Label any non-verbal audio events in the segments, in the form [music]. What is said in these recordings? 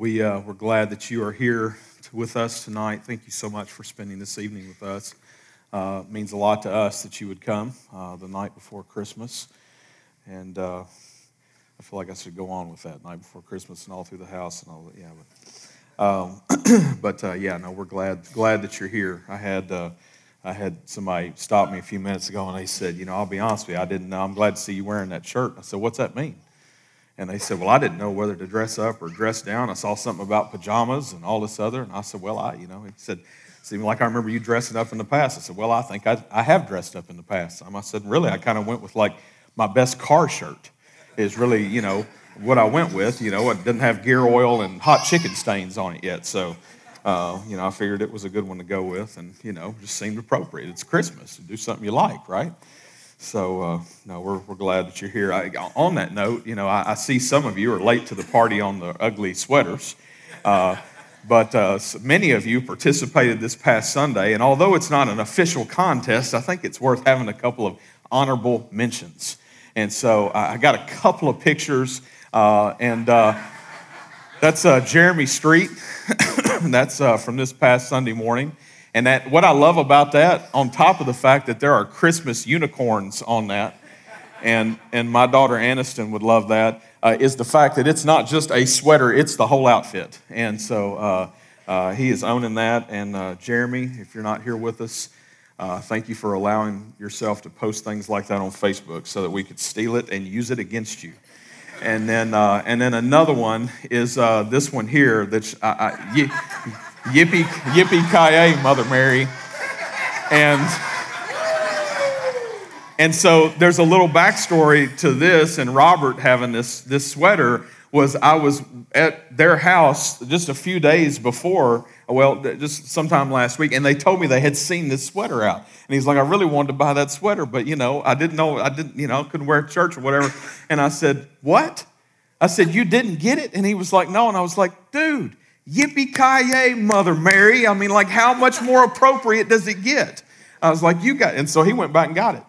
We, uh, we're glad that you are here with us tonight. Thank you so much for spending this evening with us. Uh, it means a lot to us that you would come uh, the night before Christmas. And uh, I feel like I should go on with that night before Christmas and all through the house and all that. Yeah, but, um, [clears throat] but uh, yeah, no, we're glad glad that you're here. I had uh, I had somebody stop me a few minutes ago and they said, you know, I'll be honest with you, I didn't know. I'm glad to see you wearing that shirt. I said, what's that mean? And they said, Well, I didn't know whether to dress up or dress down. I saw something about pajamas and all this other. And I said, Well, I, you know, he said, Seemed like I remember you dressing up in the past. I said, Well, I think I, I have dressed up in the past. I said, Really? I kind of went with like my best car shirt, is really, you know, what I went with. You know, it didn't have gear oil and hot chicken stains on it yet. So, uh, you know, I figured it was a good one to go with and, you know, just seemed appropriate. It's Christmas. Do something you like, right? So, uh, no, we're, we're glad that you're here. I, on that note, you know, I, I, see some of you are late to the party on the ugly sweaters. Uh, but uh, many of you participated this past Sunday, and although it's not an official contest, I think it's worth having a couple of honorable mentions. And so I got a couple of pictures, uh, and uh, that's uh, Jeremy Street. [coughs] that's from this past Sunday morning. And that, what I love about that, on top of the fact that there are Christmas unicorns on that, and, and my daughter Aniston would love that, uh, is the fact that it's not just a sweater, it's the whole outfit. And so uh, uh, he is owning that. And uh, Jeremy, if you're not here with us, uh, thank you for allowing yourself to post things like that on Facebook so that we could steal it and use it against you. And then, uh, and then another one is this one here that's I, I, Yippee, yippee ki Mother Mary. And, and so there's a little backstory to this, and Robert having this, this sweater was I was at their house just a few days before, well, just sometime last week, and they told me they had seen this sweater out. And he's like, I really wanted to buy that sweater, but you know, I didn't know, I didn't, you know, couldn't wear it church or whatever. And I said, What? I said, You didn't get it? And he was like, No. And I was like, Dude, Yippee ki Mother Mary. I mean, like, how much more appropriate does it get? I was like, you got. And so he went back and got it.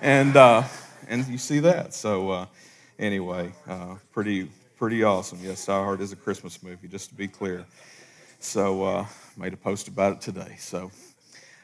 And, uh, and you see that. So, uh, anyway, uh, pretty, pretty awesome. Yes, Die Hard is a Christmas movie, just to be clear. So, uh, made a post about it today. So,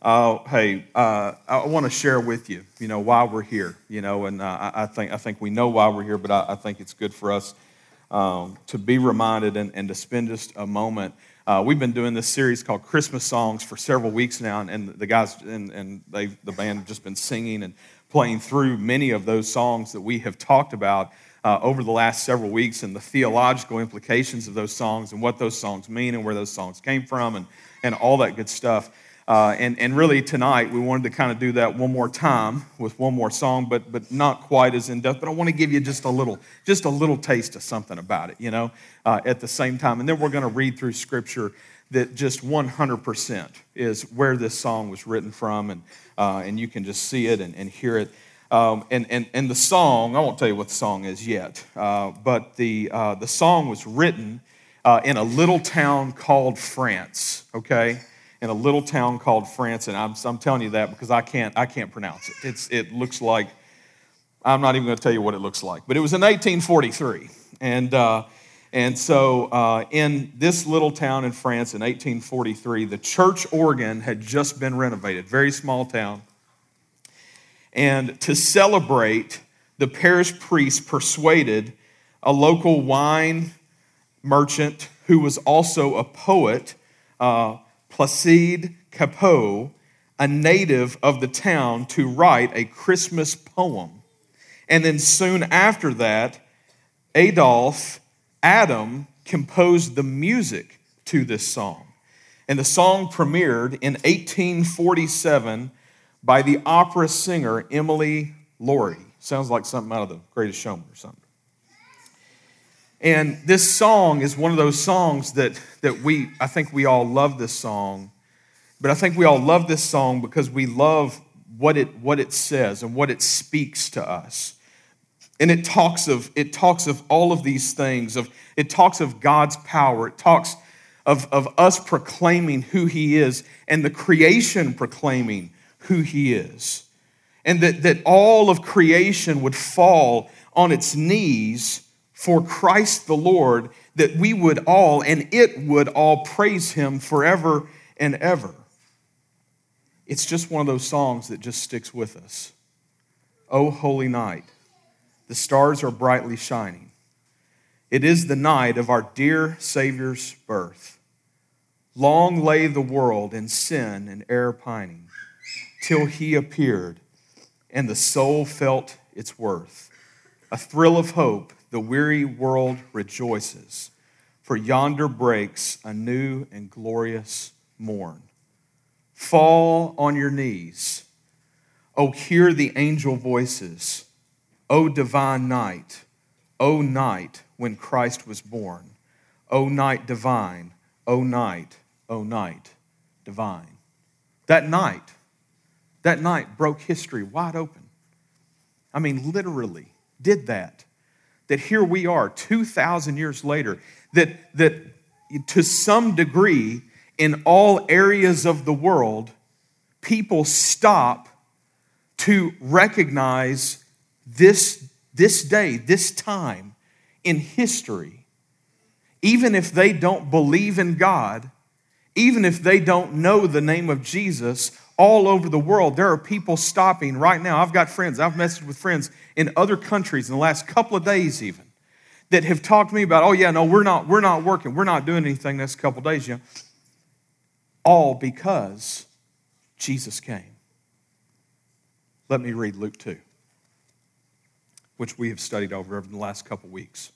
uh, hey, uh, I want to share with you, you know, why we're here, you know, and uh, I, think, I think we know why we're here, but I, I think it's good for us um, to be reminded and, and, to spend just a moment. Uh, we've been doing this series called Christmas Songs for several weeks now, and, and the guys and, and the band have just been singing and playing through many of those songs that we have talked about uh, over the last several weeks and the theological implications of those songs and what those songs mean and where those songs came from and, and all that good stuff. Uh, and, and really, tonight, we wanted to kind of do that one more time with one more song, but, but not quite as in depth. But I want to give you just a little, just a little taste of something about it, you know, uh, at the same time. And then we're going to read through scripture that just 100% is where this song was written from. And, uh, and you can just see it and, and hear it. Um, and, and, and the song, I won't tell you what the song is yet, uh, but the, uh, the song was written uh, in a little town called France, okay? In a little town called France, and I'm, I'm telling you that because I can't, I can't pronounce it. It's, it looks like, I'm not even going to tell you what it looks like, but it was in 1843. And, uh, and so uh, in this little town in France in 1843, the church organ had just been renovated, very small town. And to celebrate, the parish priest persuaded a local wine merchant who was also a poet. Uh, Placide Cappeau, a native of the town, to write a Christmas poem. And then soon after that, Adolphe Adam composed the music to this song. And the song premiered in 1847 by the opera singer Emily Laurey. Sounds like something out of The Greatest Showman or something. And this song is one of those songs that, that we, I think we all love this song, but I think we all love this song because we love what it, what it says and what it speaks to us. And it talks of, it talks of all of these things, of, it talks of God's power, it talks of, of us proclaiming who He is and the creation proclaiming who He is. And that, that all of creation would fall on its knees for Christ the Lord, that we would all and it would all praise him forever and ever. It's just one of those songs that just sticks with us. O holy night, the stars are brightly shining. It is the night of our dear Savior's birth. Long lay the world in sin and error pining, till he appeared, and the soul felt its worth. A thrill of hope, the weary world rejoices, for yonder breaks a new and glorious morn. Fall on your knees. Oh, hear the angel voices. O divine night, O night when Christ was born. O night divine, O night, O night divine. That night, that night broke history wide open. I mean, literally did that. That here we are, 2,000 years later, that, that to some degree, in all areas of the world, people stop to recognize this, this day, this time in history. Even if they don't believe in God, even if they don't know the name of Jesus, all over the world, there are people stopping right now. I've got friends, I've messaged with friends in other countries in the last couple of days, even, that have talked to me about, oh, yeah, no, we're not, we're not working, we're not doing anything next couple of days. You know, all because Jesus came. Let me read Luke 2, which we have studied over over the last couple of weeks.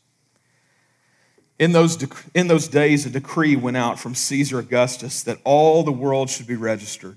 In those, in those days, a decree went out from Caesar Augustus that all the world should be registered.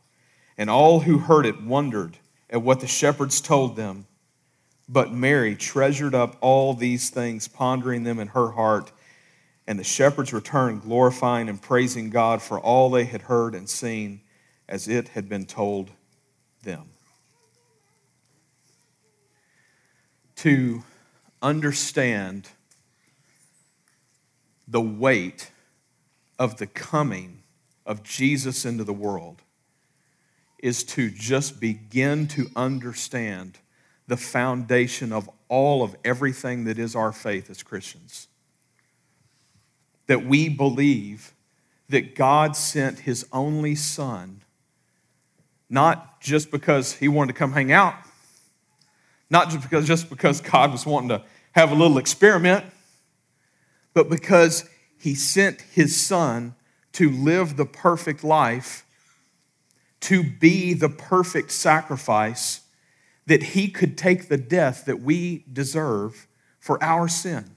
And all who heard it wondered at what the shepherds told them. But Mary treasured up all these things, pondering them in her heart. And the shepherds returned, glorifying and praising God for all they had heard and seen as it had been told them. to understand the weight of the coming of Jesus into the world is to just begin to understand the foundation of all of everything that is our faith as Christians. That we believe that God sent his only Son, not just because he wanted to come hang out not just because, just because God was wanting to have a little experiment, but because He sent His Son to live the perfect life, to be the perfect sacrifice, that He could take the death that we deserve for our sin.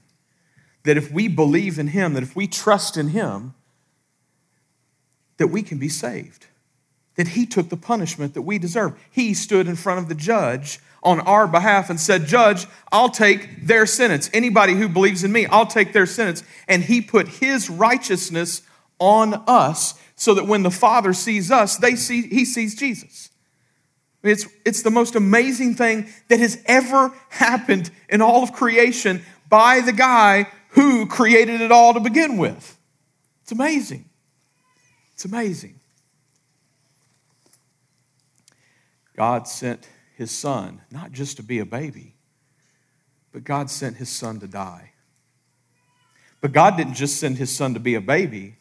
That if we believe in Him, that if we trust in Him, that we can be saved. that he took the punishment that we deserve. He stood in front of the judge on our behalf and said, Judge, I'll take their sentence. Anybody who believes in me, I'll take their sentence. And he put his righteousness on us so that when the Father sees us, they see, he sees Jesus. It's, it's the most amazing thing that has ever happened in all of creation by the guy who created it all to begin with. It's amazing. It's amazing. God sent his son not just to be a baby, but God sent his son to die. But God didn't just send his son to be a baby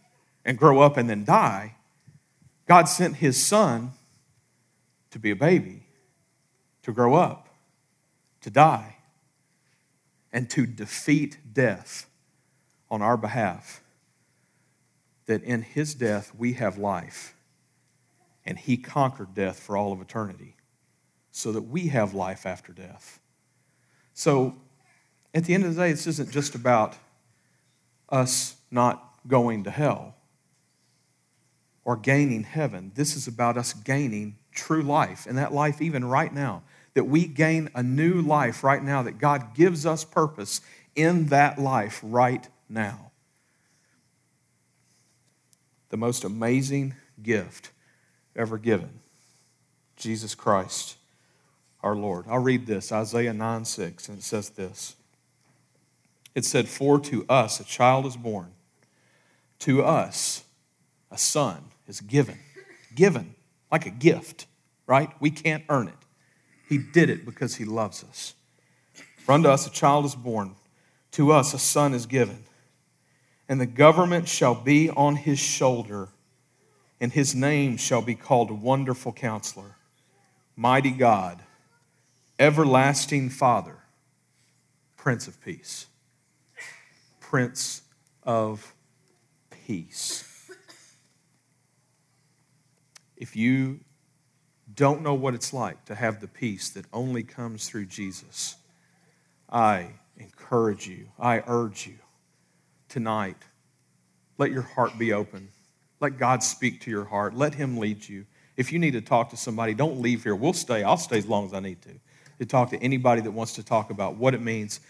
and grow up and then die. God sent his son to be a baby, to grow up, to die, and to defeat death on our behalf. That in his death we have life, and he conquered death for all of eternity, so that we have life after death. So, at the end of the day, this isn't just about us not going to hell or gaining heaven. This is about us gaining true life, and that life, even right now, that we gain a new life right now, that God gives us purpose in that life right now. The most amazing gift ever given Jesus Christ, our Lord. I'll read this Isaiah 9 6, and it says this. It said, For to us a child is born, to us a son is given. Given like a gift, right? We can't earn it. He did it because He loves us. For unto us a child is born, to us a son is given, and the government shall be on his shoulder, and his name shall be called Wonderful Counselor, Mighty God, Everlasting Father, Prince of Peace. Prince of Peace. If you don't know what it's like to have the peace that only comes through Jesus, I encourage you, I urge you tonight, let your heart be open. Let God speak to your heart. Let Him lead you. If you need to talk to somebody, don't leave here. We'll stay. I'll stay as long as I need to. To talk to anybody that wants to talk about what it means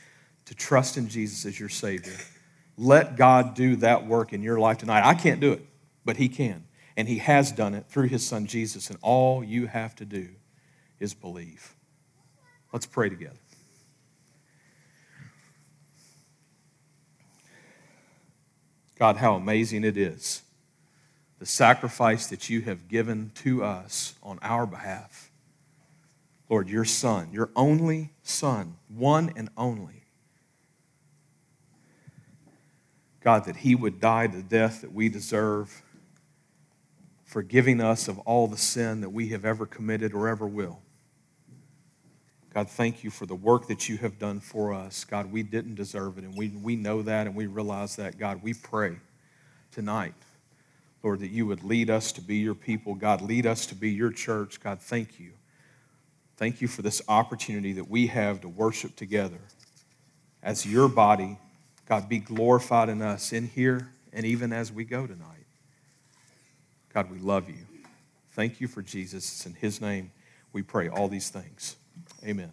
to trust in Jesus as your Savior. Let God do that work in your life tonight. I can't do it, but He can. And He has done it through His Son Jesus. And all you have to do is believe. Let's pray together. God, how amazing it is the sacrifice that you have given to us on our behalf. Lord, your Son, your only Son, one and only. God, that He would die the death that we deserve forgiving us of all the sin that we have ever committed or ever will. God, thank you for the work that you have done for us. God, we didn't deserve it, and we, we know that and we realize that. God, we pray tonight, Lord, that you would lead us to be your people. God, lead us to be your church. God, thank you. Thank you for this opportunity that we have to worship together as your body. God, be glorified in us in here and even as we go tonight. God, we love you. Thank you for Jesus. It's in his name we pray all these things. Amen.